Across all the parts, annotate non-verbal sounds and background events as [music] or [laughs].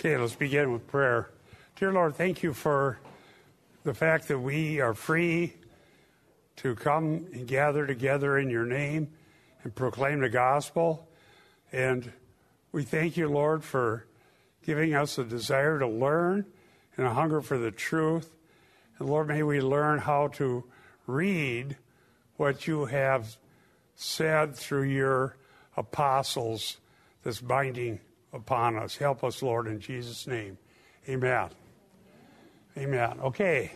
Okay, let's begin with prayer. Dear Lord, thank you for the fact that we are free to come and gather together in your name and proclaim the gospel. And we thank you, Lord, for giving us a desire to learn and a hunger for the truth. And Lord, may we learn how to read what you have said through your apostles this binding upon us. Help us, Lord, in Jesus' name. Amen. Amen. Okay.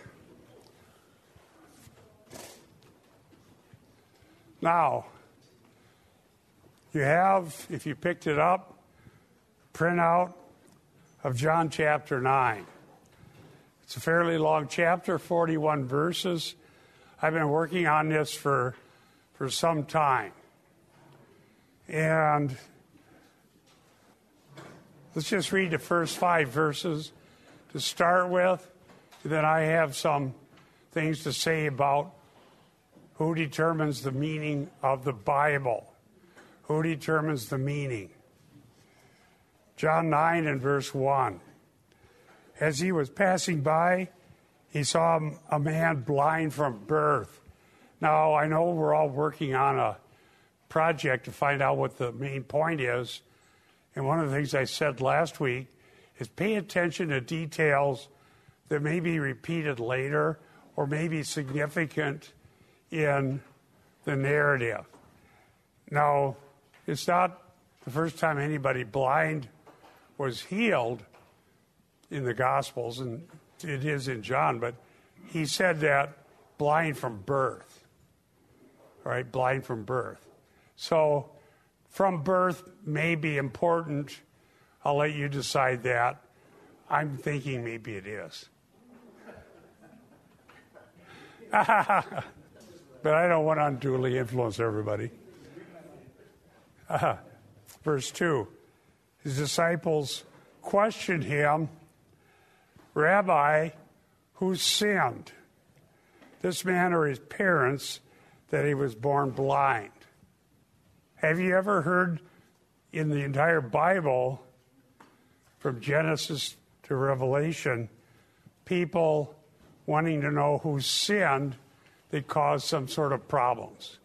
Now, you have, if you picked it up, printout of John chapter 9. It's a fairly long chapter, 41 verses. I've been working on this for, for some time. And Let's just read the first five verses to start with. Then I have some things to say about who determines the meaning of the Bible. Who determines the meaning? John 9 and verse 1. As he was passing by, he saw a man blind from birth. Now, I know we're all working on a project to find out what the main point is and one of the things I said last week is pay attention to details that may be repeated later or may be significant in the narrative. Now, it's not the first time anybody blind was healed in the Gospels, and it is in John, but he said that blind from birth, right? Blind from birth. So from birth may be important. I'll let you decide that. I'm thinking maybe it is. [laughs] but I don't want to unduly influence everybody. [laughs] Verse 2 His disciples questioned him, Rabbi, who sinned, this man or his parents, that he was born blind? Have you ever heard in the entire Bible, from Genesis to Revelation, people wanting to know who sinned that caused some sort of problems?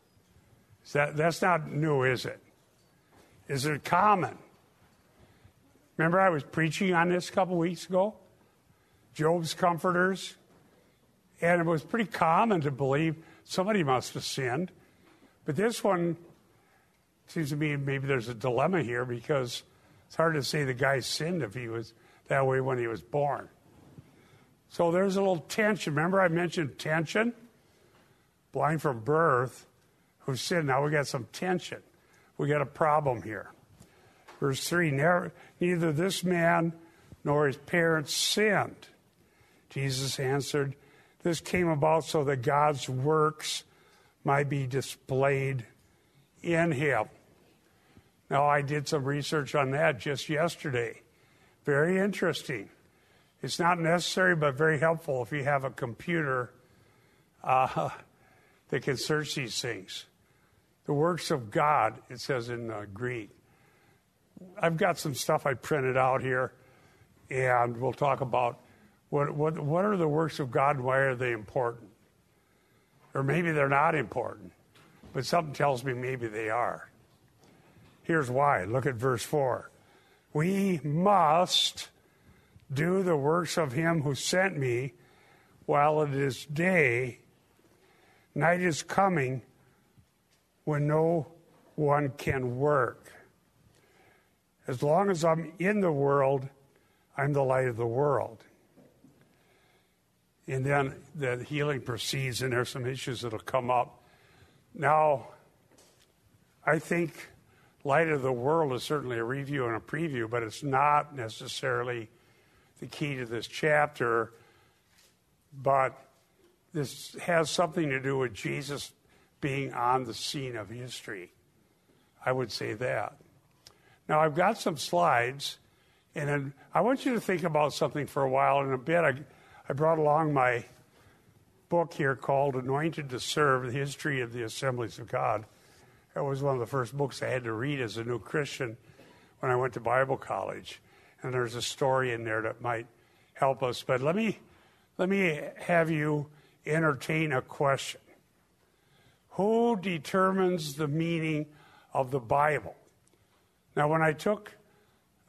That, that's not new, is it? Is it common? Remember, I was preaching on this a couple weeks ago? Job's comforters. And it was pretty common to believe somebody must have sinned. But this one seems to me maybe there's a dilemma here because it's hard to say the guy sinned if he was that way when he was born. So there's a little tension. Remember, I mentioned tension? Blind from birth, who sinned. Now we got some tension. We got a problem here. Verse 3 Neither this man nor his parents sinned. Jesus answered, This came about so that God's works might be displayed in him. Now, I did some research on that just yesterday. Very interesting. It's not necessary, but very helpful if you have a computer uh, [laughs] that can search these things. The works of God, it says in uh, Greek. I've got some stuff I printed out here, and we'll talk about what, what, what are the works of God and why are they important? Or maybe they're not important, but something tells me maybe they are. Here's why. Look at verse 4. We must do the works of him who sent me while it is day. Night is coming when no one can work. As long as I'm in the world, I'm the light of the world. And then the healing proceeds, and there's some issues that'll come up. Now, I think Light of the World is certainly a review and a preview, but it's not necessarily the key to this chapter. But this has something to do with Jesus being on the scene of history. I would say that. Now, I've got some slides, and I want you to think about something for a while. In a bit, I, I brought along my book here called Anointed to Serve The History of the Assemblies of God. That was one of the first books I had to read as a new Christian when I went to Bible college. and there's a story in there that might help us. But let me, let me have you entertain a question Who determines the meaning of the Bible? Now, when I took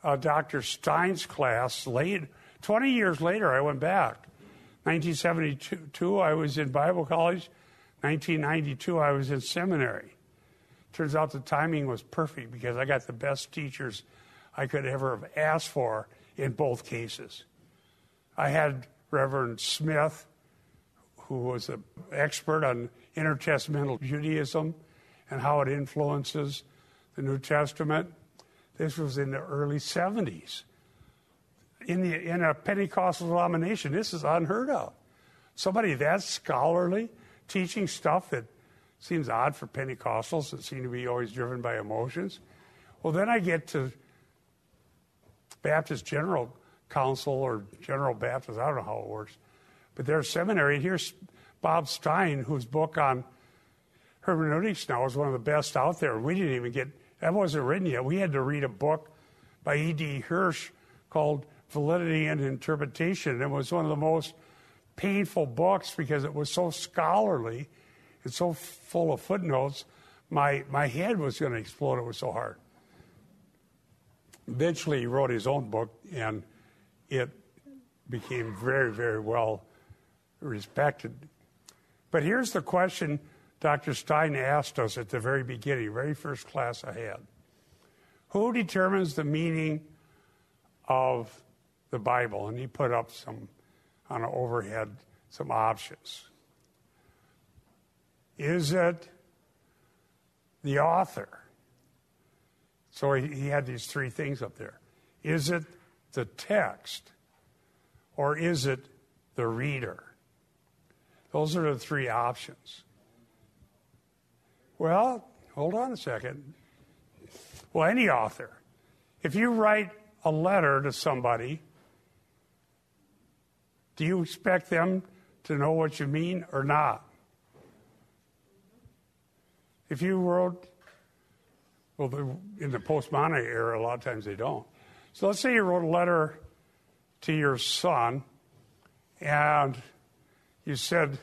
uh, Dr. Stein's class late, 20 years later, I went back. 1972, I was in Bible college. 1992, I was in seminary. Turns out the timing was perfect because I got the best teachers I could ever have asked for in both cases. I had Reverend Smith, who was an expert on intertestamental Judaism and how it influences the New Testament. This was in the early 70s. In, the, in a Pentecostal denomination, this is unheard of. Somebody that scholarly teaching stuff that seems odd for Pentecostals that seem to be always driven by emotions. Well, then I get to Baptist General Council or General Baptist, I don't know how it works, but their seminary. Here's Bob Stein, whose book on hermeneutics now is one of the best out there. We didn't even get that wasn't written yet. We had to read a book by E.D. Hirsch called Validity and Interpretation. It was one of the most painful books because it was so scholarly and so full of footnotes. My, my head was going to explode. It was so hard. Eventually, he wrote his own book, and it became very, very well respected. But here's the question Dr. Stein asked us at the very beginning, very first class I had. Who determines the meaning of the Bible? And he put up some, on an overhead, some options. Is it the author? So he, had these three things up there. Is it the text? Or is it the reader? Those are the three options. Well, hold on a second. Well, any author, if you write a letter to somebody, do you expect them to know what you mean or not? If you wrote, well, in the postmodern era, a lot of times they don't. So let's say you wrote a letter to your son and you said,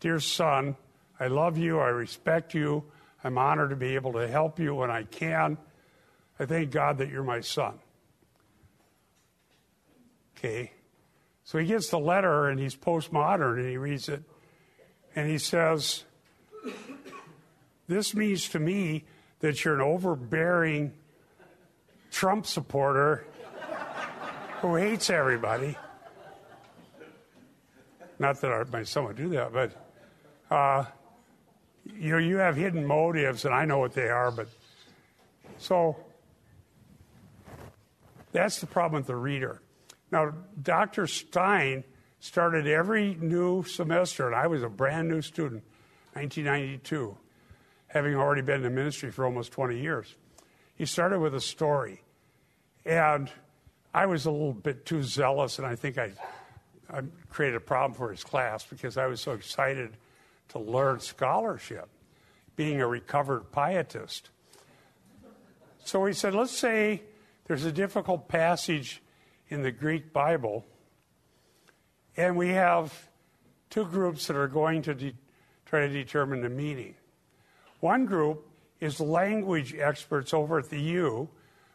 Dear son, I love you. I respect you. I'm honored to be able to help you when I can. I thank God that you're my son. Okay. So he gets the letter and he's postmodern and he reads it and he says, This means to me that you're an overbearing Trump supporter who hates everybody. Not that my son would do that, but uh, you know, you have hidden motives, and I know what they are, but so that's the problem with the reader. Now, Dr. Stein started every new semester, and I was a brand new student, 1992, having already been in the ministry for almost 20 years. He started with a story, and I was a little bit too zealous, and I think I, I created a problem for his class because I was so excited to learn scholarship, being a recovered pietist. So he said, let's say there's a difficult passage in the Greek Bible, and we have two groups that are going to de- try to determine the meaning. One group is language experts over at the U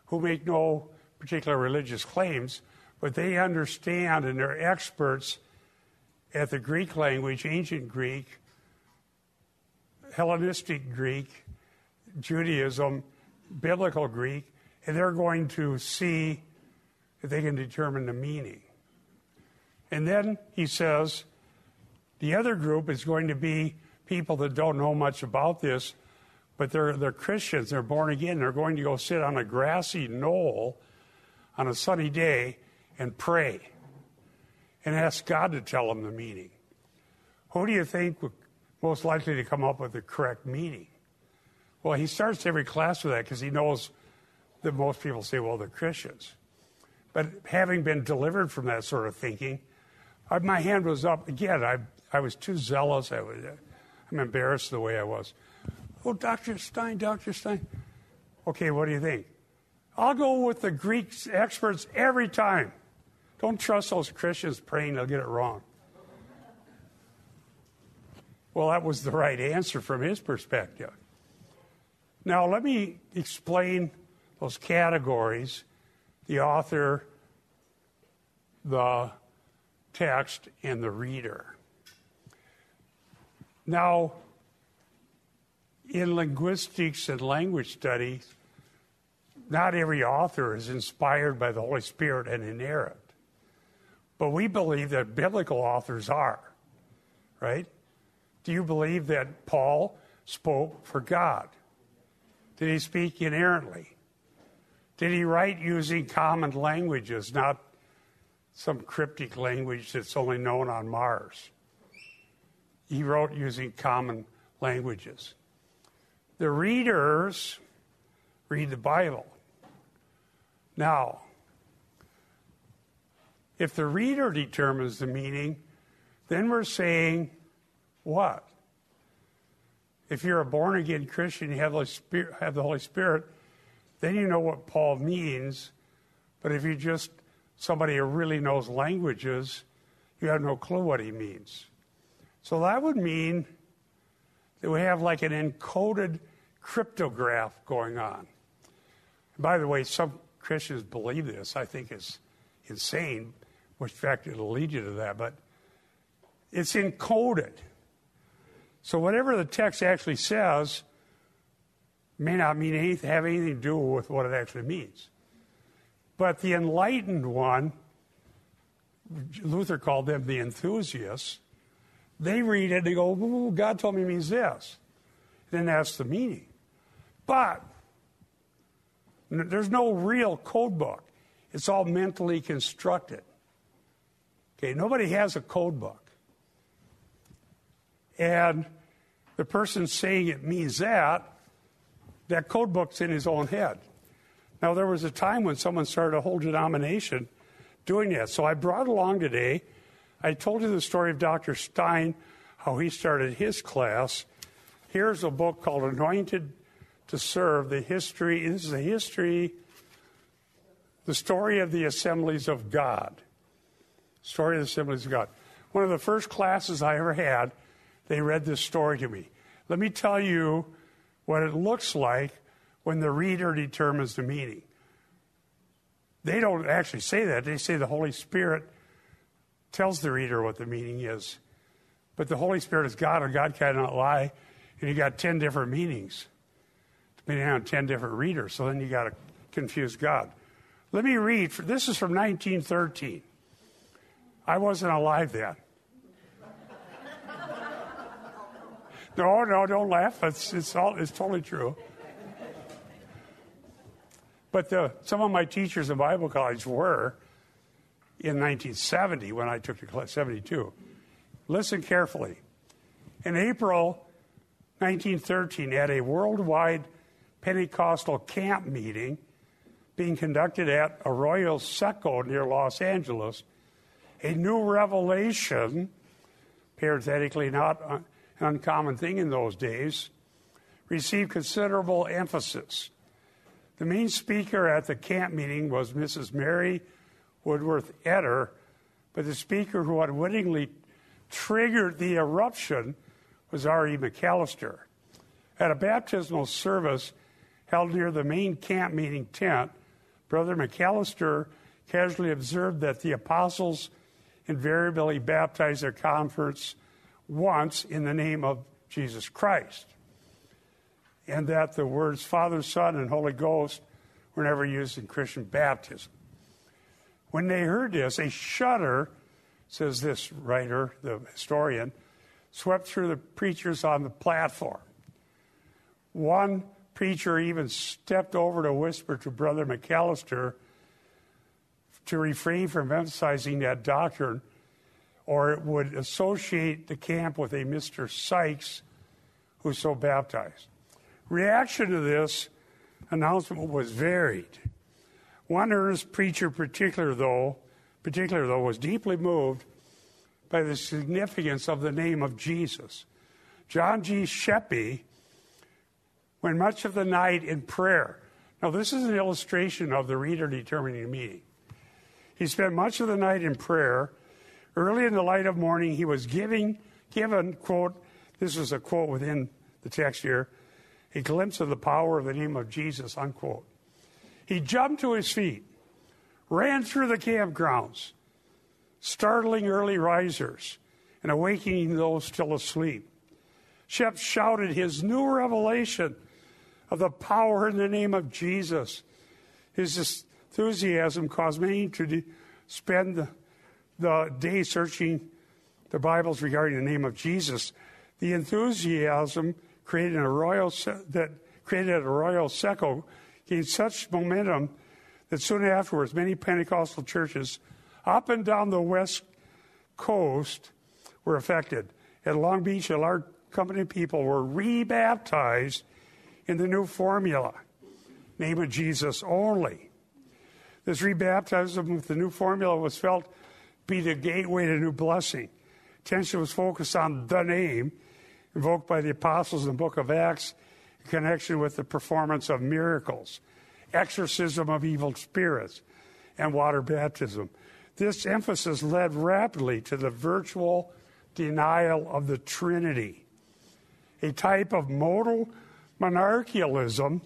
who make no particular religious claims, but they understand and they're experts at the Greek language, ancient Greek, Hellenistic Greek, Judaism, biblical Greek, and they're going to see if they can determine the meaning. And then he says the other group is going to be people that don't know much about this, but they're, they're Christians, they're born again, they're going to go sit on a grassy knoll on a sunny day and pray and ask God to tell them the meaning. Who do you think would most likely to come up with the correct meaning. Well, he starts every class with that because he knows that most people say, well, they're Christians. But having been delivered from that sort of thinking, I, my hand was up. Again, I, I was too zealous. I was, I'm embarrassed the way I was. Oh, Dr. Stein, Dr. Stein. Okay, what do you think? I'll go with the Greek experts every time. Don't trust those Christians praying they'll get it wrong. Well, that was the right answer from his perspective. Now, let me explain those categories the author, the text, and the reader. Now, in linguistics and language studies, not every author is inspired by the Holy Spirit and inerrant. But we believe that biblical authors are, right? Do you believe that Paul spoke for God? Did he speak inerrantly? Did he write using common languages, not some cryptic language that's only known on Mars? He wrote using common languages. The readers read the Bible. Now, if the reader determines the meaning, then we're saying what? If you're a born again Christian, you have the, Spirit, have the Holy Spirit, then you know what Paul means. But if you're just somebody who really knows languages, you have no clue what he means. So that would mean that we have like an encoded cryptograph going on. by the way, some Christians believe this. I think it's insane, which in fact it'll lead you to that, but it's encoded. So whatever the text actually says may not mean anything, have anything to do with what it actually means. But the enlightened one, Luther called them the enthusiasts, they read it they go, God told me it means this. Then that's the meaning. But there's no real code book. It's all mentally constructed. Okay, nobody has a code book. And the person saying it means that, that code book's in his own head. Now, there was a time when someone started a whole denomination doing that. So I brought along today, I told you the story of Dr. Stein, how he started his class. Here's a book called Anointed to Serve the history. This is a history, the story of the assemblies of God. Story of the assemblies of God. One of the first classes I ever had they read this story to me. Let me tell you what it looks like when the reader determines the meaning. They don't actually say that. They say the Holy Spirit tells the reader what the meaning is. But the Holy Spirit is God, and God cannot lie. And you got 10 different meanings, depending on 10 different readers. So then you got to confuse God. Let me read. This is from 1913. I wasn't alive then. [laughs] No, no, don't laugh. It's, it's, all, it's totally true. But the, some of my teachers in Bible college were in 1970 when I took the class, 72. Listen carefully. In April 1913, at a worldwide Pentecostal camp meeting being conducted at Arroyo Seco near Los Angeles, a new revelation, parenthetically not an uncommon thing in those days, received considerable emphasis. The main speaker at the camp meeting was Mrs. Mary Woodworth Etter, but the speaker who unwittingly triggered the eruption was R.E. McAllister. At a baptismal service held near the main camp meeting tent, Brother McAllister casually observed that the apostles invariably baptized their converts once in the name of Jesus Christ. And that the words Father, Son, and Holy Ghost were never used in Christian baptism. When they heard this, a shudder, says this writer, the historian, swept through the preachers on the platform. One preacher even stepped over to whisper to Brother McAllister to refrain from emphasizing that doctrine or it would associate the camp with a Mr. Sykes who's so baptized. Reaction to this announcement was varied. One earnest preacher, particular though, particular though, was deeply moved by the significance of the name of Jesus. John G. Scheppe, when much of the night in prayer. Now, this is an illustration of the reader determining meaning. He spent much of the night in prayer. Early in the light of morning, he was giving, given, quote, this is a quote within the text here, a glimpse of the power of the name of Jesus, unquote. He jumped to his feet, ran through the campgrounds, startling early risers and awakening those still asleep. Shep shouted his new revelation of the power in the name of Jesus. His enthusiasm caused many to de- spend the, the day searching the Bibles regarding the name of Jesus. The enthusiasm created a royal se- that created a royal seco gained such momentum that soon afterwards many Pentecostal churches up and down the west coast were affected. At Long Beach, a large company of people were rebaptized in the new formula, name of Jesus only. This rebaptism with the new formula was felt to be the gateway to new blessing. Attention was focused on the name invoked by the apostles in the book of Acts connection with the performance of miracles, exorcism of evil spirits, and water baptism. This emphasis led rapidly to the virtual denial of the Trinity, a type of modal monarchianism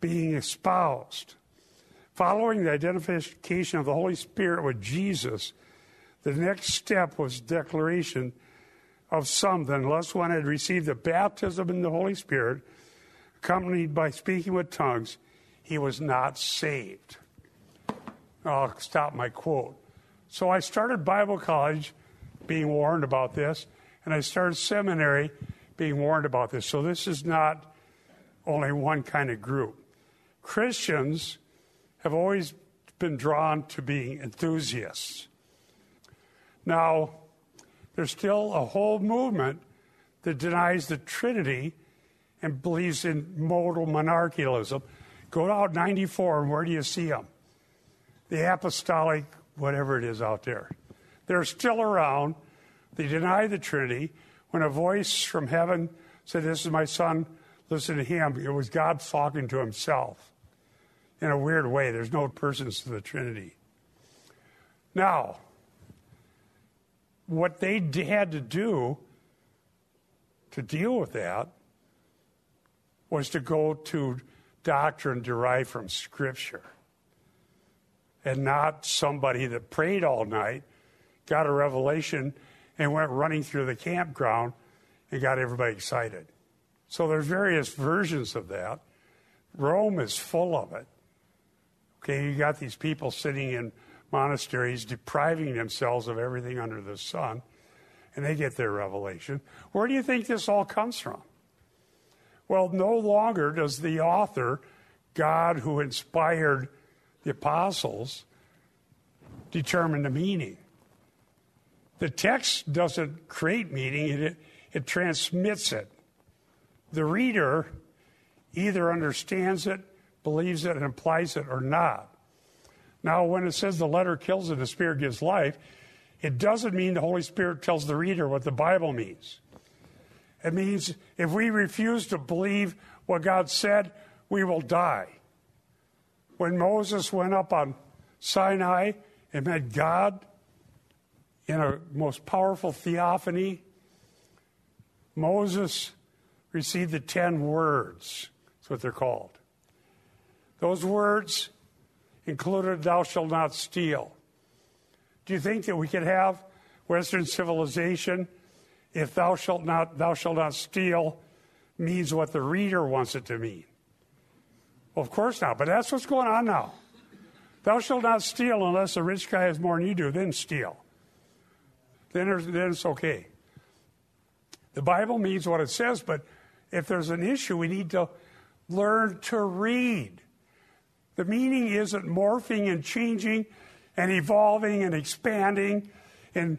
being espoused. Following the identification of the Holy Spirit with Jesus, the next step was declaration of some that unless one had received the baptism in the Holy Spirit, accompanied by speaking with tongues, he was not saved. I'll stop my quote. So I started Bible college being warned about this, and I started seminary being warned about this. So this is not only one kind of group. Christians have always been drawn to being enthusiasts. Now, there's still a whole movement that denies the Trinity and believes in modal monarchianism. Go out 94, and where do you see them? The apostolic, whatever it is out there. They're still around. They deny the Trinity. When a voice from heaven said, This is my son, listen to him, it was God talking to himself in a weird way. There's no persons to the Trinity. Now, what they had to do to deal with that was to go to doctrine derived from Scripture and not somebody that prayed all night, got a revelation, and went running through the campground and got everybody excited. So there's various versions of that. Rome is full of it. Okay, you got these people sitting in monasteries depriving themselves of everything under the sun, and they get their revelation. Where do you think this all comes from? Well, no longer does the author, God who inspired the apostles, determine the meaning. The text doesn't create meaning, it, it transmits it. The reader either understands it, believes it, and applies it or not. Now, when it says the letter kills and the Spirit gives life, it doesn't mean the Holy Spirit tells the reader what the Bible means. It means if we refuse to believe what God said, we will die. When Moses went up on Sinai and met God in a most powerful theophany, Moses received the ten words. That's what they're called. Those words included, Thou shalt not steal. Do you think that we could have Western civilization if thou shalt not, thou shalt not steal means what the reader wants it to mean? Well, of course not, but that's what's going on now. Thou shalt not steal unless a rich guy has more than you do, then steal. Then, then it's okay. The Bible means what it says, but if there's an issue, we need to learn to read. The meaning isn't morphing and changing and evolving and expanding and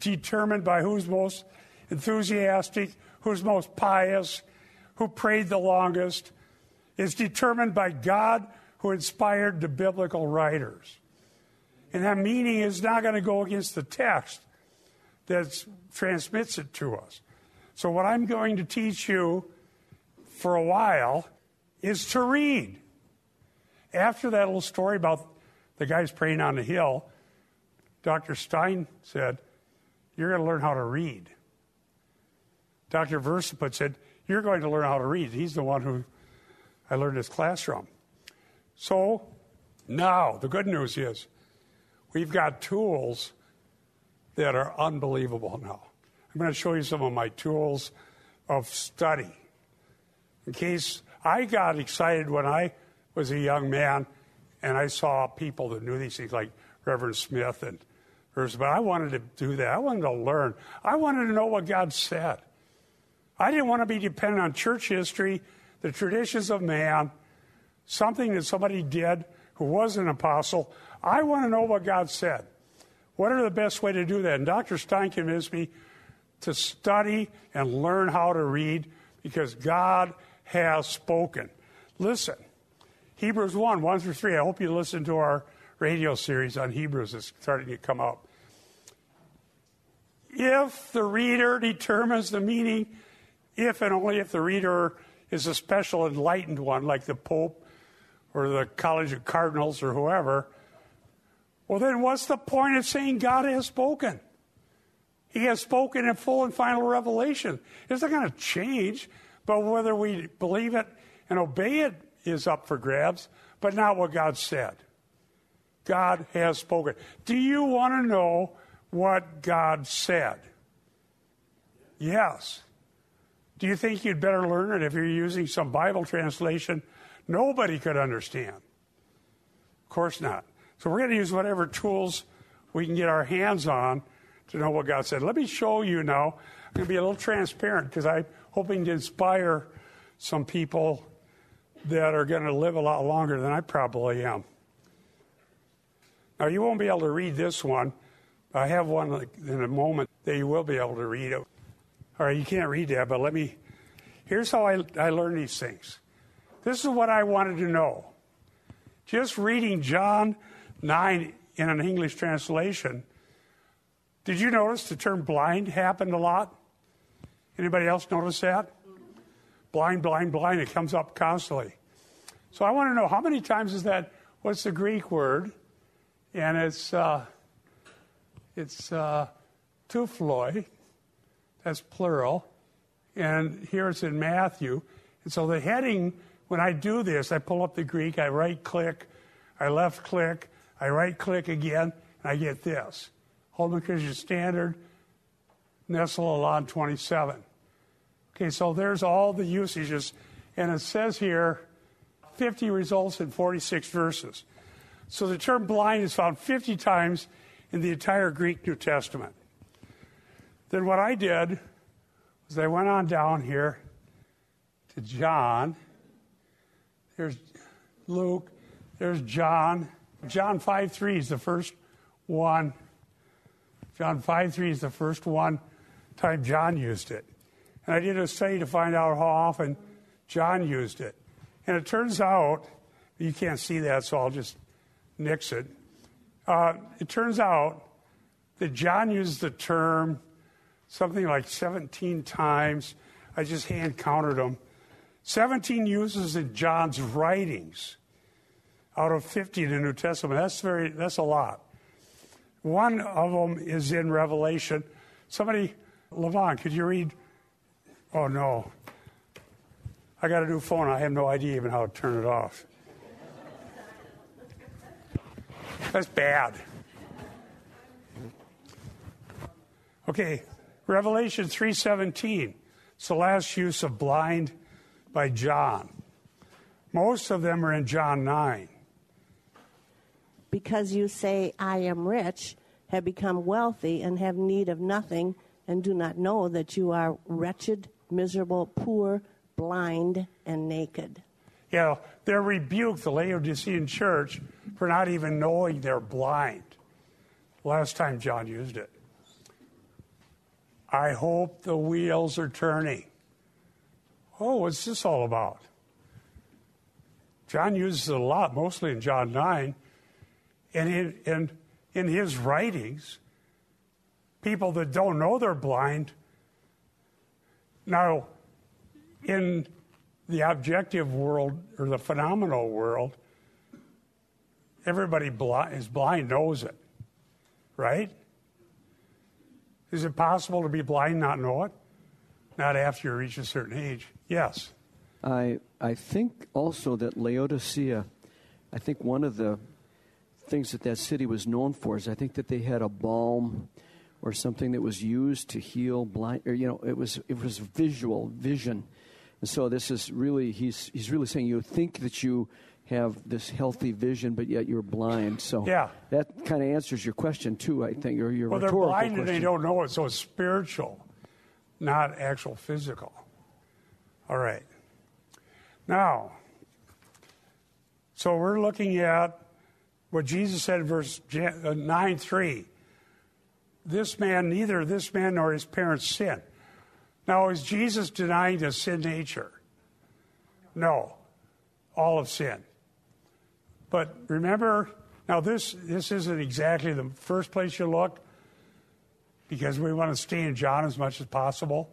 determined by who's most enthusiastic, who's most pious, who prayed the longest. is determined by God who inspired the biblical writers. And that meaning is not going to go against the text that transmits it to us. So, what I'm going to teach you for a while is to read. After that little story about the guys praying on the hill, Dr. Stein said, You're going to learn how to read. Dr. Verseput said, You're going to learn how to read. He's the one who I learned his class from. So now, the good news is we've got tools that are unbelievable now. I'm going to show you some of my tools of study. In case I got excited when I was a young man and I saw people that knew these things like Reverend Smith and but I wanted to do that. I wanted to learn. I wanted to know what God said. I didn't want to be dependent on church history, the traditions of man, something that somebody did who was an apostle. I want to know what God said. What are the best way to do that? And Dr. Stein convinced me to study and learn how to read because God has spoken. Listen, Hebrews 1, 1 through 3. I hope you listen to our radio series on Hebrews. It's starting to come up. If the reader determines the meaning, if and only if the reader is a special enlightened one, like the Pope or the College of Cardinals or whoever, well, then what's the point of saying God has spoken? He has spoken in full and final revelation. It's not going to change, but whether we believe it and obey it is up for grabs, but not what God said. God has spoken. Do you want to know what God said? Yes. Do you think you'd better learn it if you're using some Bible translation nobody could understand? Of course not. So we're going to use whatever tools we can get our hands on to know what God said. Let me show you now. I'm going to be a little transparent because I'm hoping to inspire some people that are going to live a lot longer than I probably am. Now, you won't be able to read this one. I have one in a moment that you will be able to read. All right, you can't read that, but let me. Here's how I, I learn these things. This is what I wanted to know. Just reading John 9 in an English translation, did you notice the term blind happened a lot? Anybody else notice that? Blind, blind, blind. It comes up constantly. So I want to know how many times is that? What's the Greek word? And it's uh, it's uh, tuphloi. That's plural. And here it's in Matthew. And so the heading, when I do this, I pull up the Greek, I right click, I left click, I right click again, and I get this Holman Christian Standard, Nestle Aland 27. Okay, so there's all the usages, and it says here 50 results in 46 verses. So the term blind is found 50 times in the entire Greek New Testament. Then what I did was I went on down here to John. There's Luke. There's John. John 5 3 is the first one. John 5 3 is the first one time John used it. And I did a study to find out how often John used it. And it turns out, you can't see that, so I'll just nix it. Uh, it turns out that John used the term something like 17 times. I just hand counted them. 17 uses in John's writings out of 50 in the New Testament. That's very that's a lot. One of them is in Revelation. Somebody, Levon, could you read Oh, no. I got a new phone. I have no idea even how to turn it off. That's bad. Okay, Revelation 3:17. It's the last use of blind by John. Most of them are in John 9. Because you say I am rich, have become wealthy and have need of nothing and do not know that you are wretched, miserable, poor, blind, and naked. Yeah, they're rebuked, the Laodicean church, for not even knowing they're blind. Last time John used it. I hope the wheels are turning. Oh, what's this all about? John uses it a lot, mostly in John 9. And in, in, in his writings, people that don't know they're blind now, in the objective world or the phenomenal world, Everybody is blind knows it, right? Is it possible to be blind not know it? Not after you reach a certain age. Yes. I I think also that Laodicea, I think one of the things that that city was known for is I think that they had a balm or something that was used to heal blind or you know it was it was visual vision. And so this is really he's he's really saying you think that you have this healthy vision, but yet you're blind. So Yeah. that kind of answers your question too, I think, or your Well, they're blind and they don't know it, so it's spiritual, not actual physical. All right. Now, so we're looking at what Jesus said in verse uh, 9 3. This man, neither this man nor his parents sinned. Now, is Jesus denying the sin nature? No. All of sin. But remember, now this, this isn't exactly the first place you look because we want to stay in John as much as possible.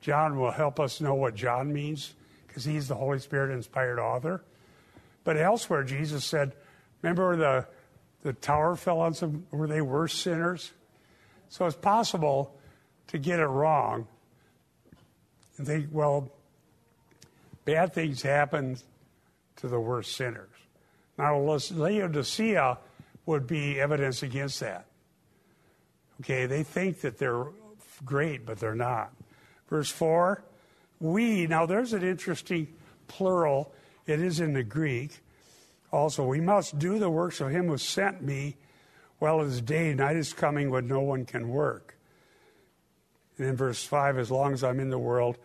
John will help us know what John means because he's the Holy Spirit inspired author. But elsewhere, Jesus said, remember the, the tower fell on some, where they were sinners? So it's possible to get it wrong and think, well, bad things happen to the worst sinners. Now, Laodicea would be evidence against that. Okay, they think that they're great, but they're not. Verse 4 We, now there's an interesting plural, it is in the Greek. Also, we must do the works of him who sent me while it is day, night is coming when no one can work. And in verse 5, as long as I'm in the world,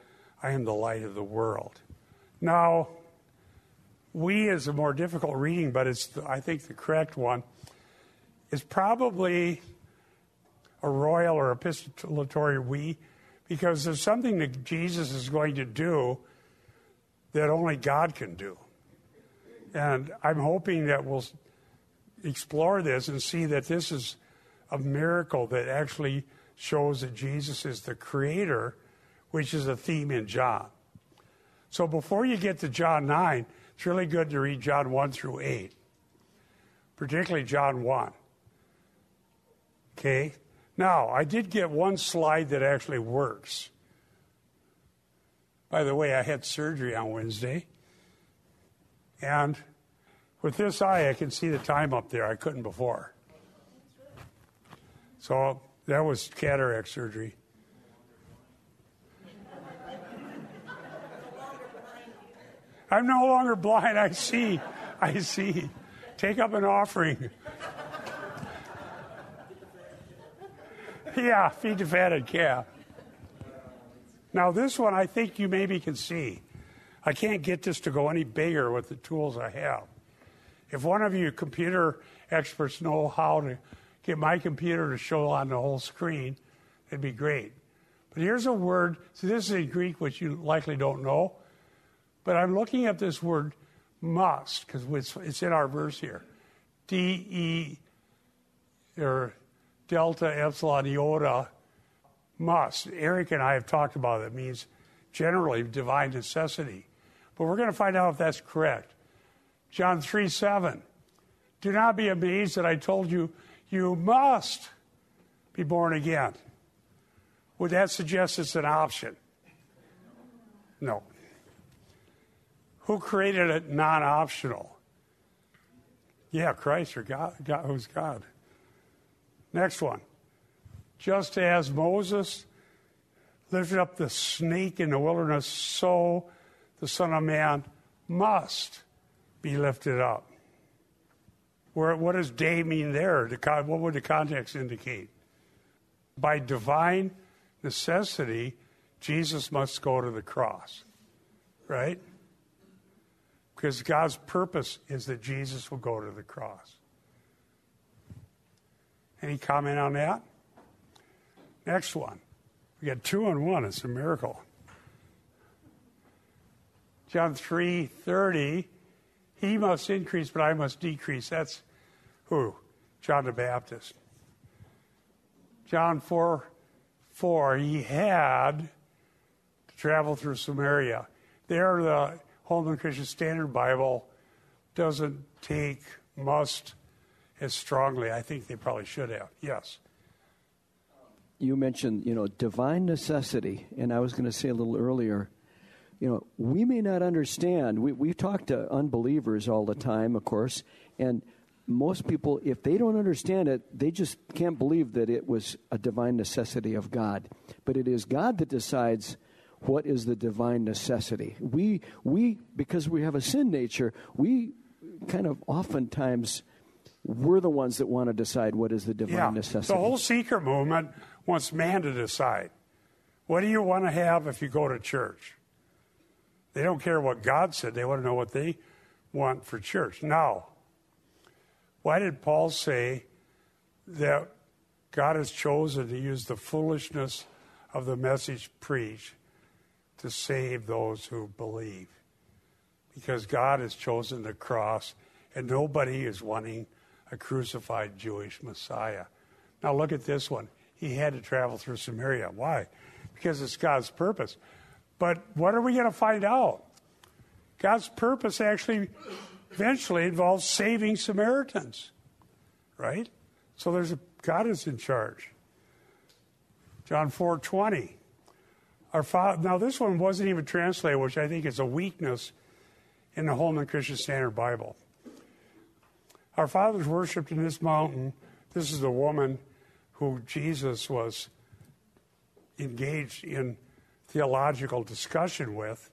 I am the light of the world. Now, we is a more difficult reading, but it's, I think, the correct one. It's probably a royal or epistolatory we, because there's something that Jesus is going to do that only God can do. And I'm hoping that we'll explore this and see that this is a miracle that actually shows that Jesus is the creator, which is a theme in John. So before you get to John 9, it's really good to read John 1 through 8, particularly John 1. Okay? Now, I did get one slide that actually works. By the way, I had surgery on Wednesday. And with this eye, I can see the time up there. I couldn't before. So that was cataract surgery. I'm no longer blind. I see. I see. Take up an offering. Yeah, feed the fatted calf. Now, this one I think you maybe can see. I can't get this to go any bigger with the tools I have. If one of you computer experts know how to get my computer to show on the whole screen, it'd be great. But here's a word. So this is in Greek, which you likely don't know. But I'm looking at this word must because it's, it's in our verse here. D E or delta epsilon iota must. Eric and I have talked about it. It means generally divine necessity. But we're going to find out if that's correct. John 3 7. Do not be amazed that I told you, you must be born again. Would that suggest it's an option? No. Who created it non optional? Yeah, Christ or God, God, who's God? Next one. Just as Moses lifted up the snake in the wilderness, so the Son of Man must be lifted up. Where, what does day mean there? The, what would the context indicate? By divine necessity, Jesus must go to the cross, right? Because God's purpose is that Jesus will go to the cross. Any comment on that? Next one. We got two and one. It's a miracle. John 3 30. He must increase, but I must decrease. That's who? John the Baptist. John 4 4. He had to travel through Samaria. There, the Holman Christian Standard Bible doesn't take must as strongly. I think they probably should have. Yes. You mentioned, you know, divine necessity, and I was going to say a little earlier, you know, we may not understand. We we talk to unbelievers all the time, of course, and most people, if they don't understand it, they just can't believe that it was a divine necessity of God. But it is God that decides what is the divine necessity. We, we because we have a sin nature, we kind of oftentimes we're the ones that want to decide what is the divine yeah. necessity. The whole seeker movement wants man to decide. What do you want to have if you go to church? They don't care what God said, they want to know what they want for church. Now, why did Paul say that God has chosen to use the foolishness of the message preached to save those who believe? Because God has chosen the cross, and nobody is wanting a crucified Jewish Messiah. Now, look at this one. He had to travel through Samaria. Why? Because it's God's purpose. But what are we going to find out? God's purpose actually eventually involves saving Samaritans, right? So there's a, God is in charge. John 4 20. Our father, now, this one wasn't even translated, which I think is a weakness in the Holman Christian Standard Bible. Our fathers worshipped in this mountain. This is the woman who Jesus was engaged in theological discussion with.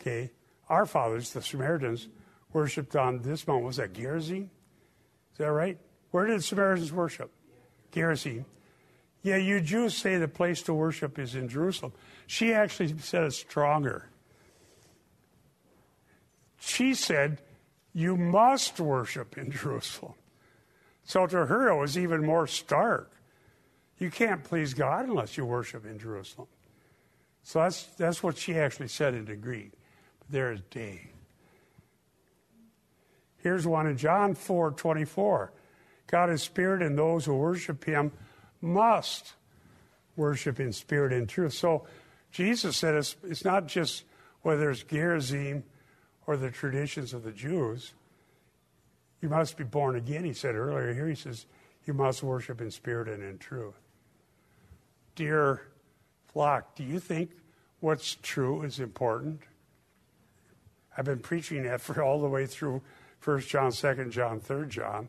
Okay, our fathers, the Samaritans, worshipped on this mountain. Was that Gerizim? Is that right? Where did the Samaritans worship? Gerizim. Yeah, you Jews say the place to worship is in Jerusalem. She actually said it stronger. She said, You must worship in [laughs] Jerusalem. So to her, it was even more stark. You can't please God unless you worship in Jerusalem. So that's, that's what she actually said in the Greek. But there is Dave. Here's one in John 4 24. God is spirit, and those who worship him must worship in spirit and truth. So Jesus said it's, it's not just whether it's Gerizim or the traditions of the Jews. You must be born again, he said earlier. Here he says, you must worship in spirit and in truth. Dear flock, do you think what's true is important? I've been preaching that for all the way through First John, Second John, Third John.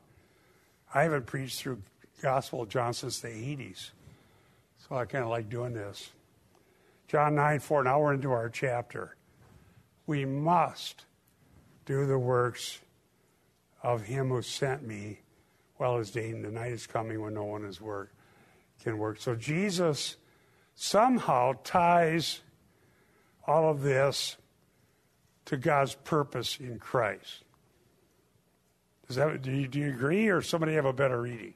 I haven't preached through Gospel of John since the 80s, so I kind of like doing this. John 9, 4, now we're into our chapter. We must do the works of him who sent me while it's day, and the night is coming when no one is work, can work. So Jesus somehow ties all of this to God's purpose in Christ. Does that, do, you, do you agree, or somebody have a better reading?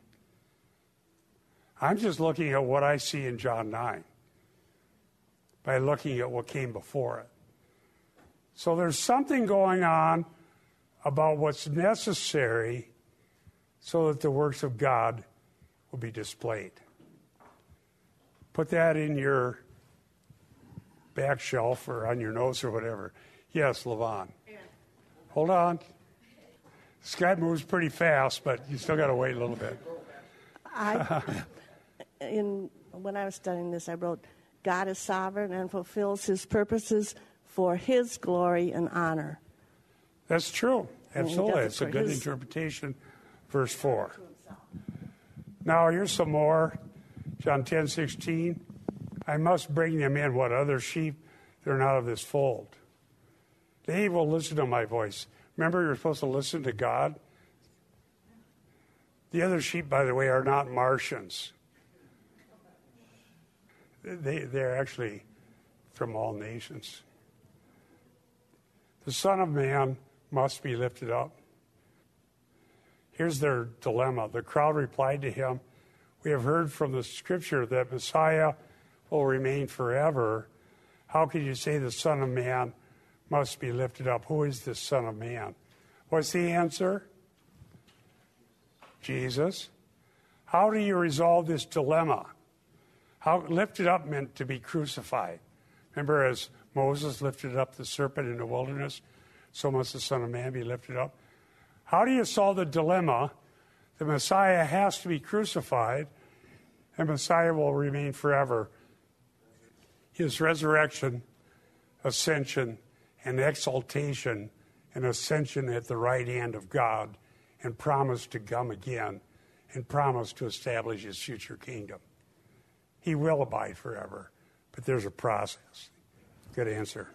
I'm just looking at what I see in John 9 by looking at what came before it. So there's something going on about what's necessary so that the works of God will be displayed. Put that in your back shelf or on your notes or whatever. Yes, Levon. Hold on. This guy moves pretty fast, but you still got to wait a little bit. I, [laughs] in, when I was studying this, I wrote, God is sovereign and fulfills his purposes for his glory and honor. That's true. Absolutely. It's a good his... interpretation. Verse 4. Now, here's some more. John 10 16. I must bring them in. What other sheep? They're not of this fold. They will listen to my voice. Remember, you're supposed to listen to God? The other sheep, by the way, are not Martians. They, they're actually from all nations. The Son of Man must be lifted up. Here's their dilemma. The crowd replied to him, We have heard from the scripture that Messiah will remain forever. How can you say the Son of Man must be lifted up. Who is the Son of Man? What's the answer? Jesus. How do you resolve this dilemma? How lifted up meant to be crucified. Remember, as Moses lifted up the serpent in the wilderness, so must the Son of Man be lifted up. How do you solve the dilemma The Messiah has to be crucified, and Messiah will remain forever. His resurrection, ascension, and exaltation and ascension at the right hand of God, and promise to come again, and promise to establish his future kingdom. He will abide forever, but there's a process. Good answer.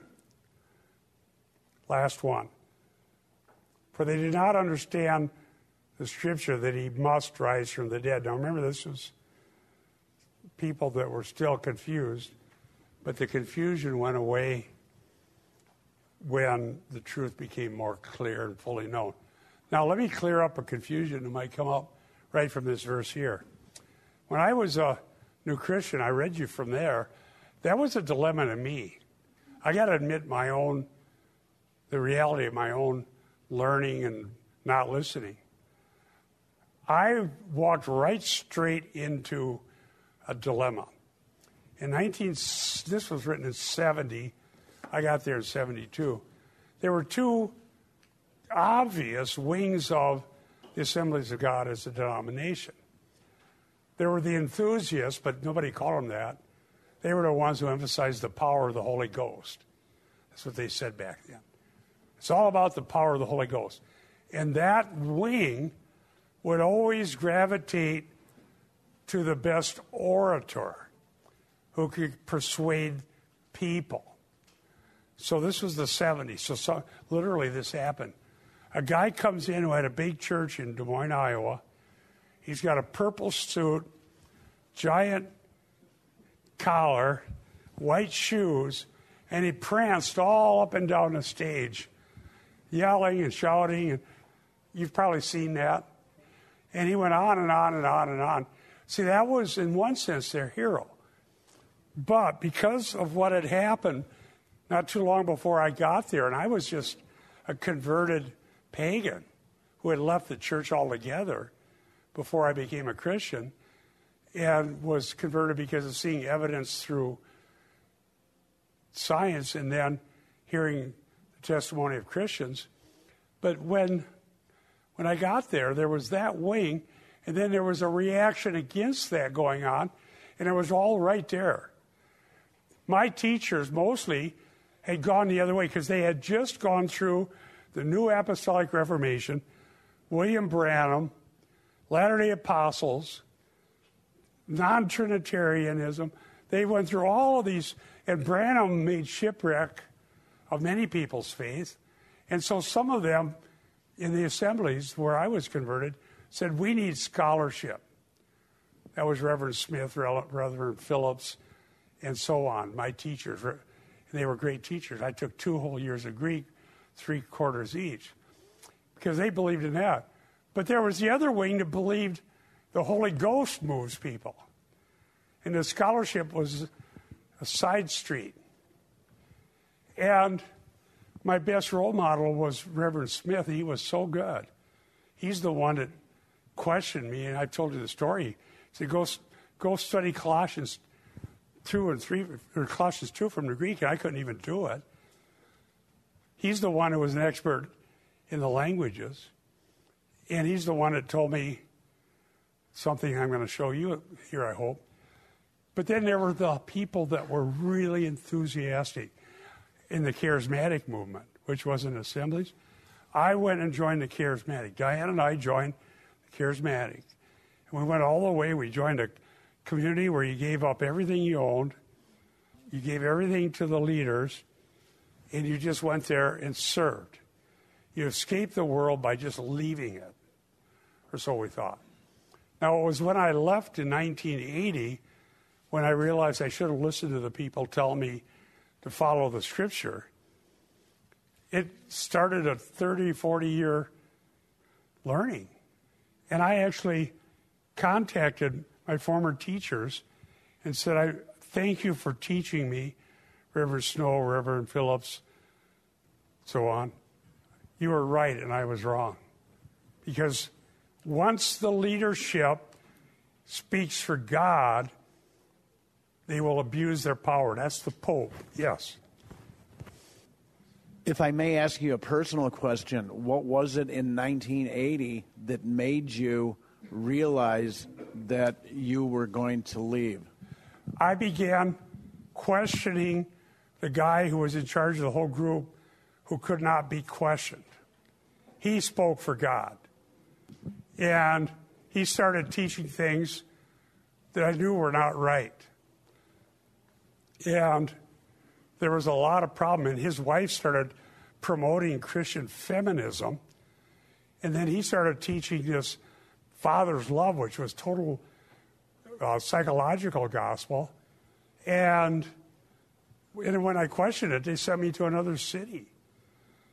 Last one. For they did not understand the scripture that he must rise from the dead. Now remember, this was people that were still confused, but the confusion went away when the truth became more clear and fully known. Now, let me clear up a confusion that might come up right from this verse here. When I was a new Christian, I read you from there. That was a dilemma to me. I got to admit my own, the reality of my own learning and not listening. I walked right straight into a dilemma. In 19, this was written in 70. I got there in 72. There were two obvious wings of the Assemblies of God as a denomination. There were the enthusiasts, but nobody called them that. They were the ones who emphasized the power of the Holy Ghost. That's what they said back then. It's all about the power of the Holy Ghost. And that wing would always gravitate to the best orator who could persuade people. So this was the 70s. So, so, literally, this happened. A guy comes in who had a big church in Des Moines, Iowa. He's got a purple suit, giant collar, white shoes, and he pranced all up and down the stage, yelling and shouting. And you've probably seen that. And he went on and on and on and on. See, that was, in one sense, their hero. But because of what had happened, not too long before I got there, and I was just a converted pagan who had left the church altogether before I became a Christian and was converted because of seeing evidence through science and then hearing the testimony of Christians. But when when I got there, there was that wing, and then there was a reaction against that going on, and it was all right there. My teachers mostly had gone the other way because they had just gone through the New Apostolic Reformation, William Branham, Latter day Apostles, non Trinitarianism. They went through all of these, and Branham made shipwreck of many people's faith. And so some of them in the assemblies where I was converted said, We need scholarship. That was Reverend Smith, Reverend Phillips, and so on, my teachers. They were great teachers. I took two whole years of Greek, three quarters each, because they believed in that. But there was the other wing that believed the Holy Ghost moves people. And the scholarship was a side street. And my best role model was Reverend Smith. He was so good. He's the one that questioned me, and I told you the story. He said, Go, go study Colossians 2 and 3, or Colossians 2 from the Greek, and I couldn't even do it. He's the one who was an expert in the languages, and he's the one that told me something I'm going to show you here, I hope. But then there were the people that were really enthusiastic in the charismatic movement, which was in assemblies. I went and joined the charismatic. Diane and I joined the charismatic. And we went all the way. We joined a community where you gave up everything you owned, you gave everything to the leaders, and you just went there and served. You escaped the world by just leaving it, or so we thought. Now, it was when I left in 1980 when I realized I should have listened to the people tell me to follow the scripture. It started a 30, 40 year learning. And I actually contacted my former teachers and said, I thank you for teaching me, Reverend Snow, Reverend Phillips, so on. You were right and I was wrong. Because once the leadership speaks for God, they will abuse their power. That's the Pope, yes. If I may ask you a personal question, what was it in 1980 that made you realize that you were going to leave? I began questioning the guy who was in charge of the whole group who could not be questioned. He spoke for God. And he started teaching things that I knew were not right. And there was a lot of problem. And his wife started promoting Christian feminism. And then he started teaching this father's love, which was total uh, psychological gospel. And, and when I questioned it, they sent me to another city.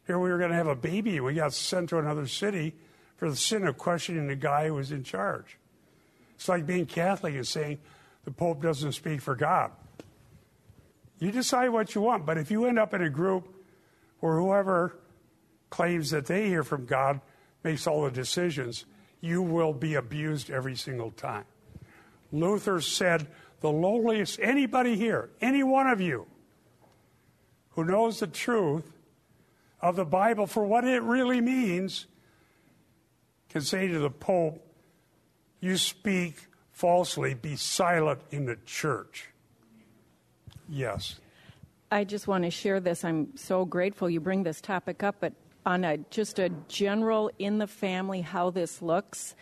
Here we were going to have a baby, we got sent to another city for the sin of questioning the guy who was in charge. It's like being Catholic and saying the Pope doesn't speak for God. You decide what you want, but if you end up in a group where whoever claims that they hear from God makes all the decisions, you will be abused every single time. Luther said, the lowliest, anybody here, any one of you who knows the truth of the Bible for what it really means, can say to the Pope, You speak falsely, be silent in the church. Yes. I just want to share this. I'm so grateful you bring this topic up, but on a just a general in the family how this looks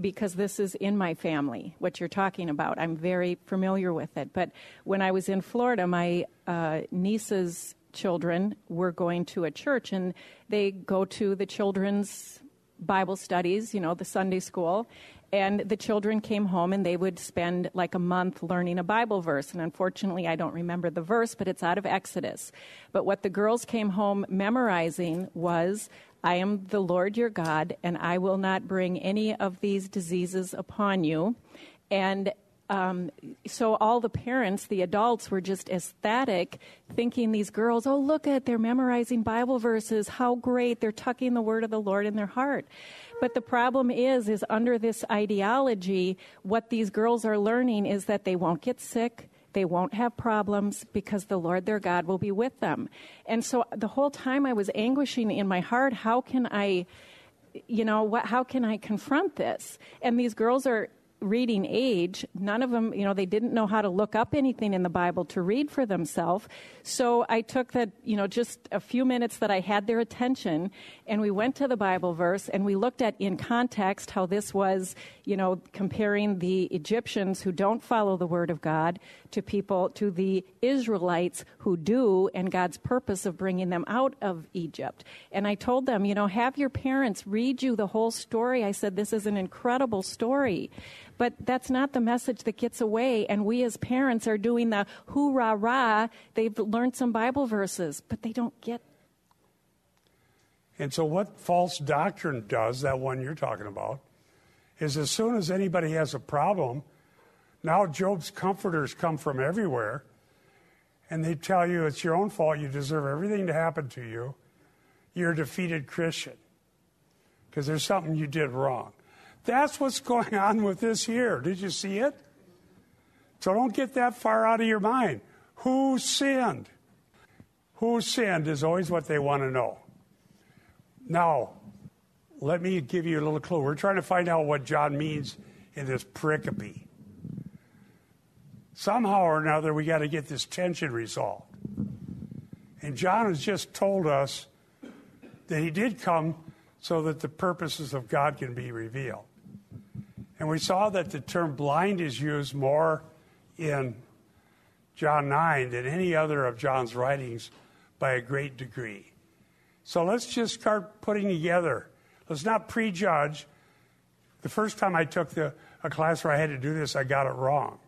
because this is in my family what you're talking about i'm very familiar with it but when i was in florida my uh, niece's children were going to a church and they go to the children's bible studies you know the sunday school and the children came home and they would spend like a month learning a Bible verse. And unfortunately, I don't remember the verse, but it's out of Exodus. But what the girls came home memorizing was I am the Lord your God, and I will not bring any of these diseases upon you. And um, so all the parents, the adults, were just ecstatic, thinking these girls, oh, look at, they're memorizing Bible verses. How great. They're tucking the word of the Lord in their heart. But the problem is, is under this ideology, what these girls are learning is that they won't get sick, they won't have problems because the Lord their God will be with them. And so the whole time I was anguishing in my heart, how can I, you know, what, how can I confront this? And these girls are reading age, none of them, you know, they didn't know how to look up anything in the Bible to read for themselves. So I took that, you know, just a few minutes that I had their attention and we went to the Bible verse and we looked at in context how this was, you know, comparing the Egyptians who don't follow the word of God to people, to the Israelites who do and God's purpose of bringing them out of Egypt. And I told them, you know, have your parents read you the whole story. I said, this is an incredible story. But that's not the message that gets away. And we as parents are doing the hoorah rah. They've learned some Bible verses, but they don't get. And so, what false doctrine does, that one you're talking about, is as soon as anybody has a problem, now Job's comforters come from everywhere and they tell you it's your own fault, you deserve everything to happen to you. You're a defeated Christian because there's something you did wrong. That's what's going on with this here. Did you see it? So don't get that far out of your mind. Who sinned? Who sinned is always what they want to know. Now, let me give you a little clue. We're trying to find out what John means in this pericope. Somehow or another, we got to get this tension resolved. And John has just told us that he did come so that the purposes of God can be revealed. And we saw that the term blind is used more in John 9 than any other of John's writings by a great degree. So let's just start putting together. Let's not prejudge. The first time I took the, a class where I had to do this, I got it wrong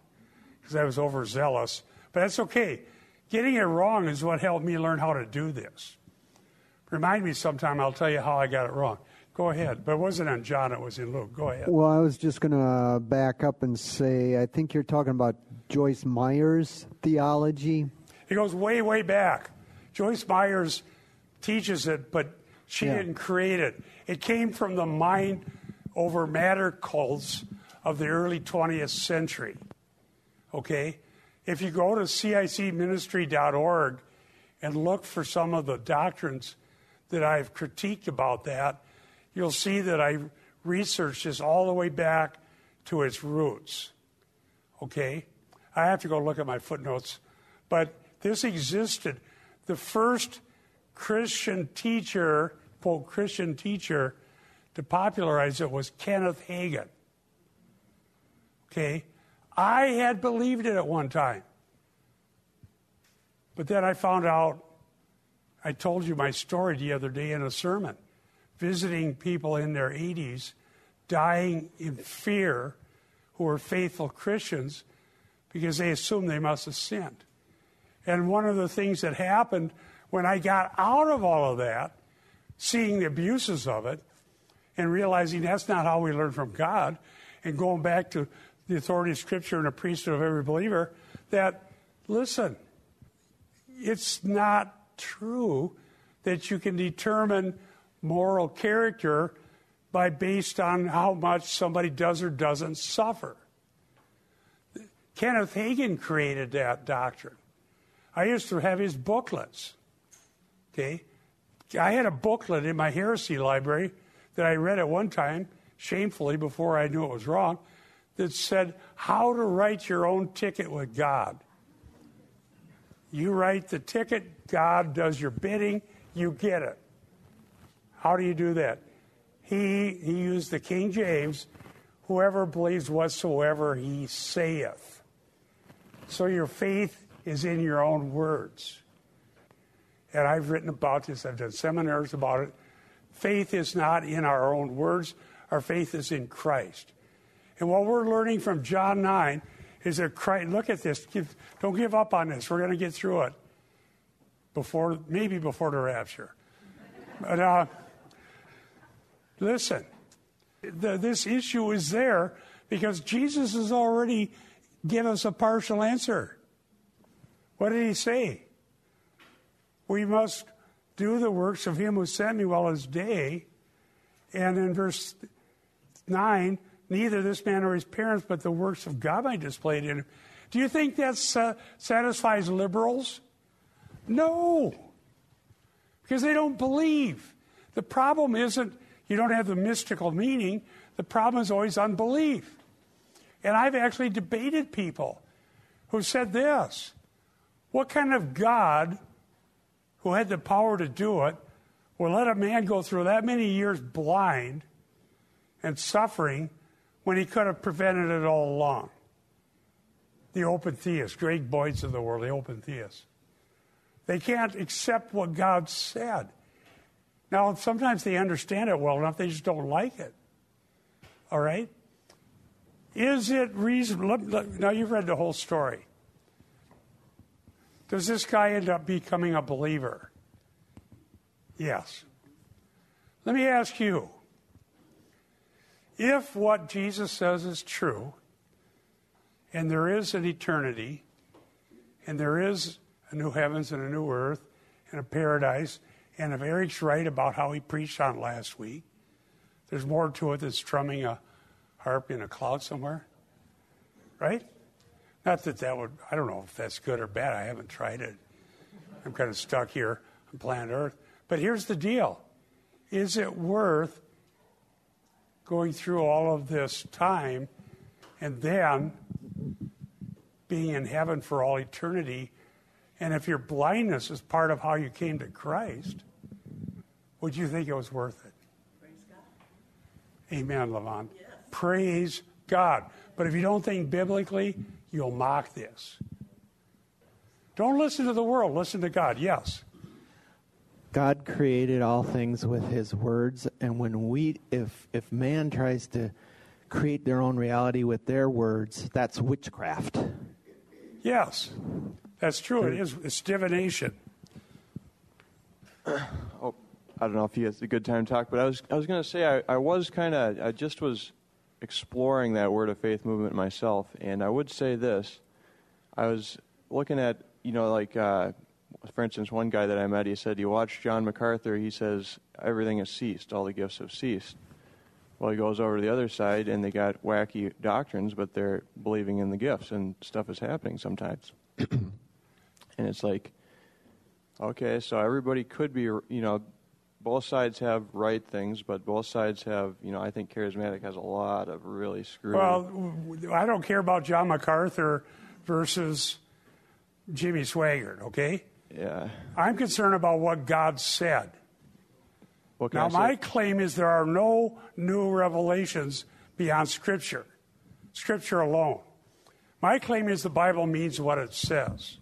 because I was overzealous. But that's okay. Getting it wrong is what helped me learn how to do this. Remind me sometime, I'll tell you how I got it wrong. Go ahead. But it wasn't on John, it was in Luke. Go ahead. Well, I was just going to back up and say I think you're talking about Joyce Meyer's theology. It goes way, way back. Joyce Myers teaches it, but she Yeah. didn't create it. It came from the mind over matter cults of the early 20th century. Okay? If you go to cicministry.org and look for some of the doctrines that I've critiqued about that, you'll see that I researched this all the way back to its roots. Okay? I have to go look at my footnotes. But this existed. The first Christian teacher, quote, Christian teacher to popularize it was Kenneth Hagin. Okay? I had believed it at one time. But then I found out, I told you my story the other day in a sermon, visiting people in their 80s, dying in fear, who were faithful Christians because they assumed they must have sinned. And one of the things that happened when I got out of all of that, seeing the abuses of it, and realizing that's not how we learn from God, and going back to the authority of Scripture and the priesthood of every believer, that, listen, it's not true that you can determine moral character by based on how much somebody does or doesn't suffer. Kenneth Hagin created that doctrine. I used to have his booklets. Okay? I had a booklet in my heresy library that I read at one time, shamefully, before I knew it was wrong, that said how to write your own ticket with God. You write the ticket, God does your bidding, you get it. How do you do that? He, he used the King James, whoever believes whatsoever he saith. So your faith is in your own words. And I've written about this, I've done seminars about it. Faith is not in our own words, our faith is in Christ. And what we're learning from John 9 is that Christ, look at this, give, don't give up on this. We're going to get through it before, maybe before the rapture. But uh, listen, the, this issue is there because Jesus has already given us a partial answer. What did he say? We must do the works of him who sent me while it's day. And in verse 9, neither this man nor his parents, but the works of God might displayed in him. Do you think that uh, satisfies liberals? No, because they don't believe. The problem isn't you don't have the mystical meaning, the problem is always unbelief. And I've actually debated people who said this What kind of God who had the power to do it will let a man go through that many years blind and suffering when he could have prevented it all along? The open theists, Greg Boyd's of the world, the open theists. They can't accept what God said. Now, sometimes they understand it well enough, they just don't like it. All right? Is it reasonable? Now, you've read the whole story. Does this guy end up becoming a believer? Yes. Let me ask you if what Jesus says is true, and there is an eternity, and there is a new heavens and a new earth, and a paradise, and if Eric's right about how he preached on last week, there's more to it than strumming a harp in a cloud somewhere, right? Not that that would, I don't know if that's good or bad. I haven't tried it. I'm kind of stuck here on planet Earth. But here's the deal Is it worth going through all of this time and then being in heaven for all eternity? And if your blindness is part of how you came to Christ, would you think it was worth it? Praise God. Amen, Levon. Yes. Praise God. But if you don't think biblically, you'll mock this. Don't listen to the world, listen to God. Yes. God created all things with his words and when we if if man tries to create their own reality with their words, that's witchcraft. Yes. That's true. It is. It's divination. [clears throat] oh, I don't know if he has a good time to talk, but I was I was going to say I, I was kind of I just was exploring that word of faith movement myself, and I would say this: I was looking at you know like uh, for instance, one guy that I met, he said, "You watch John MacArthur. He says everything has ceased. All the gifts have ceased." Well, he goes over to the other side, and they got wacky doctrines, but they're believing in the gifts, and stuff is happening sometimes. [clears throat] and it's like, okay, so everybody could be, you know, both sides have right things, but both sides have, you know, I think charismatic has a lot of really screwy. Well, I don't care about John MacArthur versus Jimmy Swaggart, okay? yeah. I'm concerned about what God said. What Now, I say? my claim is there are no new revelations beyond Scripture, Scripture alone. My claim is the Bible means what it says.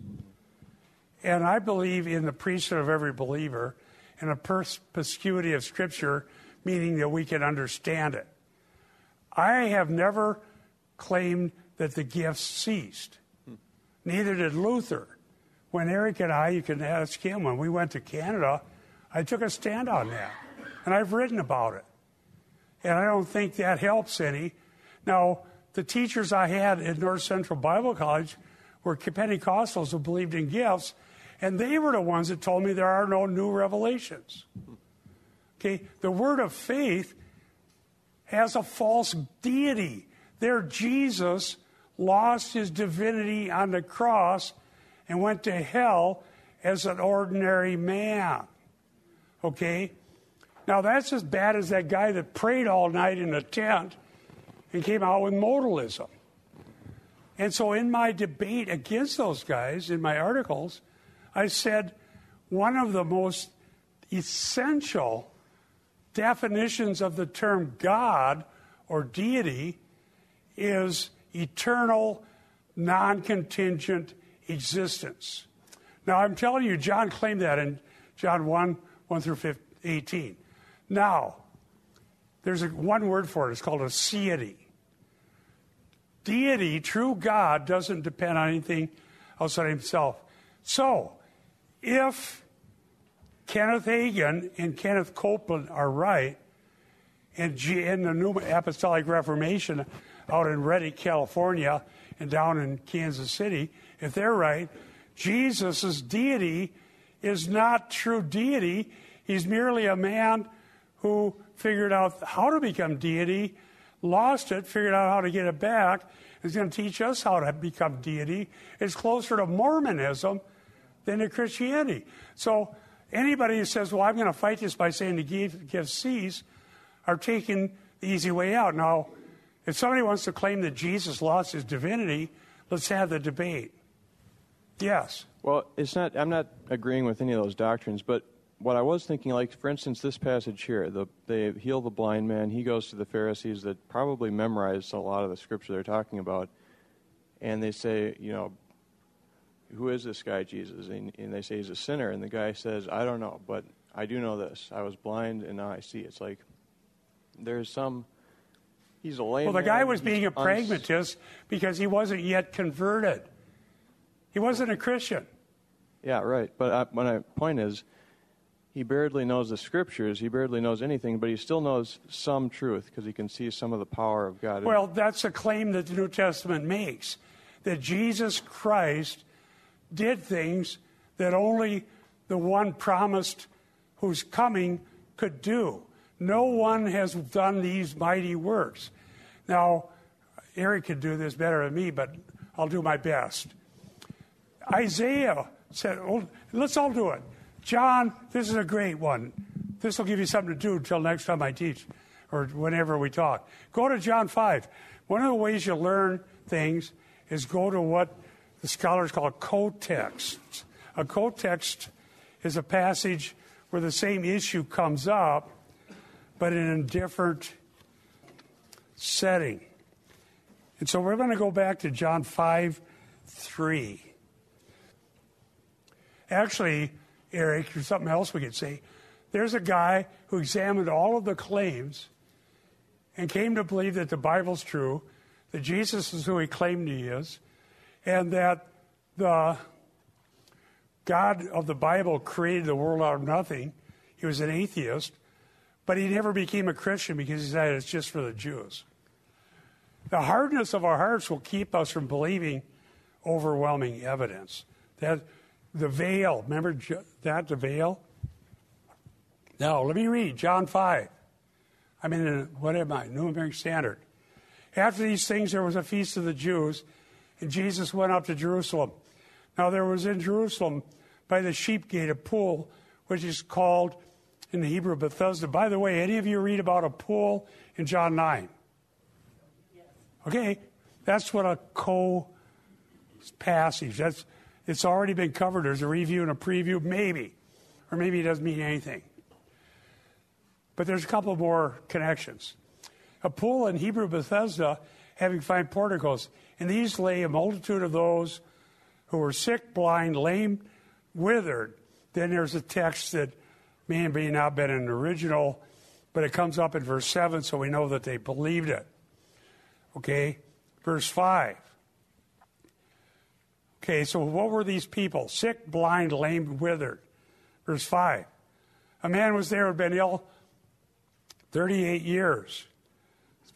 And I believe in the priesthood of every believer and a perspicuity of Scripture, meaning that we can understand it. I have never claimed that the gifts ceased. Neither did Luther. When Eric and I, you can ask him, when we went to Canada, I took a stand on that. And I've written about it. And I don't think that helps any. Now, the teachers I had at North Central Bible College were Pentecostals who believed in gifts, and they were the ones that told me there are no new revelations. Okay, the word of faith has a false deity. There, Jesus lost his divinity on the cross and went to hell as an ordinary man. Okay? Now, that's as bad as that guy that prayed all night in a tent and came out with modalism. And so, in my debate against those guys, in my articles, I said one of the most essential definitions of the term God or deity is eternal, non contingent existence. Now, I'm telling you, John claimed that in John 1 1 through 15, 18. Now, there's a, one word for it, it's called a deity. Deity, true God, doesn't depend on anything outside himself. So, if Kenneth Hagin and Kenneth Copeland are right, and G- in the New Apostolic Reformation out in Redding, California, and down in Kansas City, if they're right, Jesus' deity is not true deity. He's merely a man who figured out how to become deity, lost it, figured out how to get it back, is going to teach us how to become deity. It's closer to Mormonism than to Christianity. So anybody who says, well, I'm going to fight this by saying the gift, gift cease, are taking the easy way out. Now, if somebody wants to claim that Jesus lost his divinity, let's have the debate. Yes. Well, it's not. I'm not agreeing with any of those doctrines, but what I was thinking, like for instance, this passage here, the, they heal the blind man. He goes to the Pharisees that probably memorized a lot of the scripture they're talking about, and they say, you know, who is this guy Jesus? And, and they say he's a sinner, and the guy says, I don't know, but I do know this: I was blind and now I see. It's like there's some. He's a lame. Well, the guy was being a uns- pragmatist because he wasn't yet converted. He wasn't a Christian. Yeah, right. But my point is, he barely knows the scriptures. He barely knows anything, but he still knows some truth because he can see some of the power of God. Well, that's a claim that the New Testament makes that Jesus Christ did things that only the one promised who's coming could do. No one has done these mighty works. Now, Eric could do this better than me, but I'll do my best. Isaiah said, well, let's all do it. John, this is a great one. This will give you something to do until next time I teach or whenever we talk. Go to John 5. One of the ways you learn things is go to what the scholars call co-text. A co-text is a passage where the same issue comes up, but in a different setting. And so we're going to go back to John 5 3. Actually, Eric, there's something else we could say. There's a guy who examined all of the claims and came to believe that the Bible's true, that Jesus is who he claimed he is, and that the God of the Bible created the world out of nothing. He was an atheist, but he never became a Christian because he said it's just for the Jews. The hardness of our hearts will keep us from believing overwhelming evidence. That the veil, remember that, the veil? Now, let me read John 5. I'm in, a, what am I? New American Standard. After these things, there was a feast of the Jews, and Jesus went up to Jerusalem. Now, there was in Jerusalem by the sheep gate a pool, which is called in the Hebrew Bethesda. By the way, any of you read about a pool in John 9? Okay, that's what a co passage. That's it's already been covered. There's a review and a preview, maybe, or maybe it doesn't mean anything. But there's a couple more connections. A pool in Hebrew Bethesda having five porticos. In these lay a multitude of those who were sick, blind, lame, withered. Then there's a text that may have not been an original, but it comes up in verse 7, so we know that they believed it. Okay? Verse 5. Okay, so what were these people? Sick, blind, lame, withered. Verse 5. A man was there who had been ill 38 years.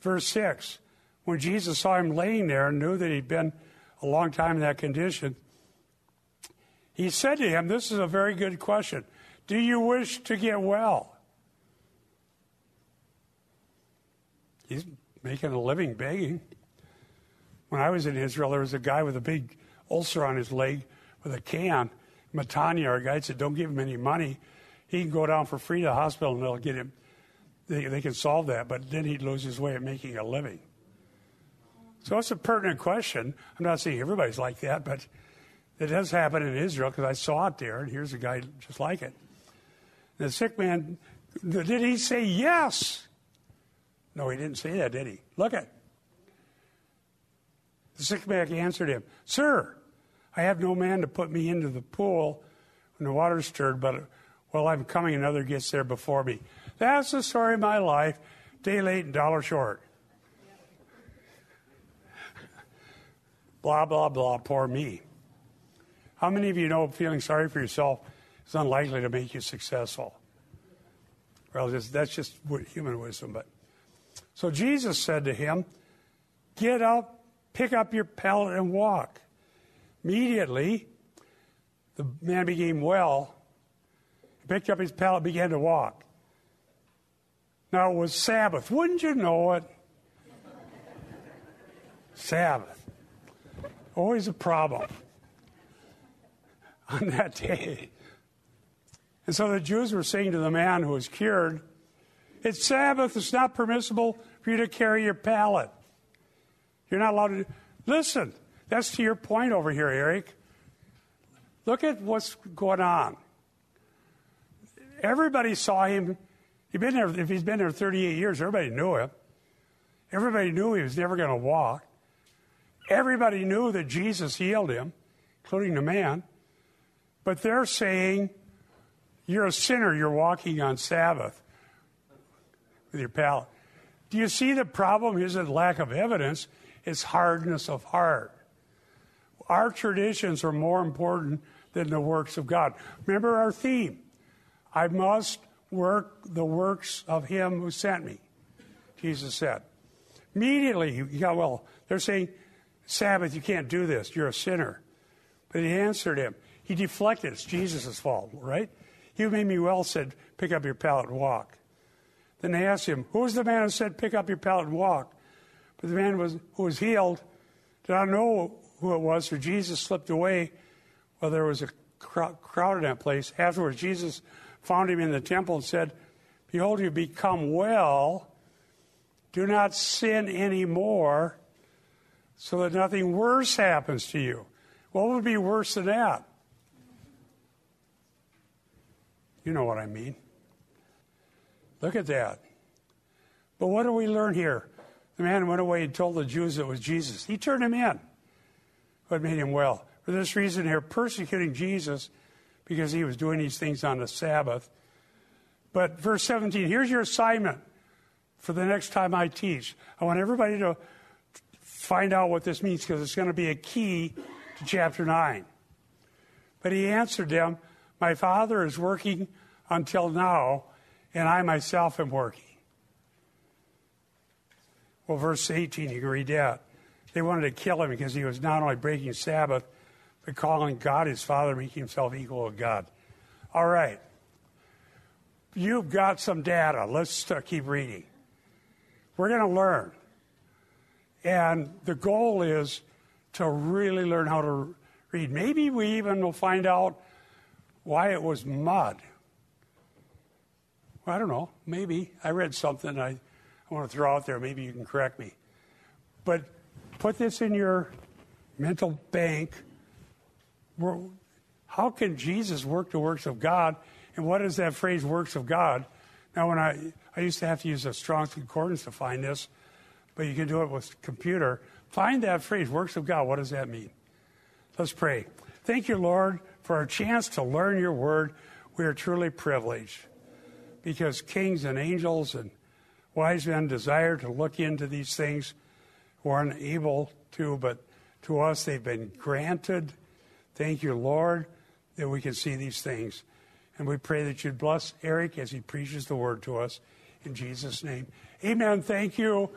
Verse 6. When Jesus saw him laying there and knew that he'd been a long time in that condition, he said to him, This is a very good question. Do you wish to get well? He's making a living begging. When I was in Israel, there was a guy with a big ulcer on his leg with a can. Matanya, our guide, said, Don't give him any money. He can go down for free to the hospital and they'll get him. They, they can solve that, but then he'd lose his way of making a living. So it's a pertinent question. I'm not saying everybody's like that, but it does happen in Israel because I saw it there, and here's a guy just like it. The sick man, did he say yes? No, he didn't say that, did he? Look at. The sick man answered him, Sir, I have no man to put me into the pool when the water's stirred, but while I'm coming, another gets there before me. That's the story of my life, day late and dollar short. Blah, blah, blah, poor me. How many of you know feeling sorry for yourself is unlikely to make you successful? Well, that's just human wisdom. But so Jesus said to him, "Get up, pick up your pallet, and walk." Immediately, the man became well. Picked up his pallet, began to walk. Now it was Sabbath. Wouldn't you know it? Sabbath. Always a problem [laughs] on that day. And so the Jews were saying to the man who was cured, It's Sabbath, it's not permissible for you to carry your pallet. You're not allowed to. Listen, that's to your point over here, Eric. Look at what's going on. Everybody saw him. He'd been there, if he's been there 38 years, everybody knew him. Everybody knew he was never going to walk. Everybody knew that Jesus healed him, including the man. But they're saying, You're a sinner, you're walking on Sabbath with your pallet. Do you see the problem isn't lack of evidence, it's hardness of heart. Our traditions are more important than the works of God. Remember our theme I must work the works of him who sent me, Jesus said. Immediately got well. They're saying, Sabbath, you can't do this. You're a sinner. But he answered him. He deflected. It's Jesus' fault, right? Who made me well said, Pick up your pallet and walk. Then they asked him, Who was the man who said, Pick up your pallet and walk? But the man was, who was healed did not know who it was, for Jesus slipped away while there was a crowd in that place. Afterwards, Jesus found him in the temple and said, Behold, you become well. Do not sin anymore so that nothing worse happens to you. What would be worse than that? You know what I mean. Look at that. But what do we learn here? The man went away and told the Jews it was Jesus. He turned him in, but made him well. For this reason, they're persecuting Jesus because he was doing these things on the Sabbath. But verse 17, here's your assignment for the next time I teach. I want everybody to find out what this means because it's going to be a key to chapter 9. But he answered them, My Father is working until now, and I myself am working. Well, verse 18, you can read that. They wanted to kill him because he was not only breaking Sabbath, but calling God his Father, making himself equal with God. All right. You've got some data. Let's uh, keep reading. We're going to learn. And the goal is to really learn how to read. Maybe we even will find out why it was mud. Well, I don't know. Maybe. I read something I, I want to throw out there. Maybe you can correct me. But put this in your mental bank. How can Jesus work the works of God? And what is that phrase, works of God? Now, when I, I used to have to use a Strong's Concordance to find this, but you can do it with computer. Find that phrase, works of God. What does that mean? Let's pray. Thank you, Lord, for our chance to learn your word. We are truly privileged because kings and angels and wise men desire to look into these things who are unable to, but to us they've been granted. Thank you, Lord, that we can see these things. And we pray that you'd bless Eric as he preaches the word to us. In Jesus' name. Amen. Thank you.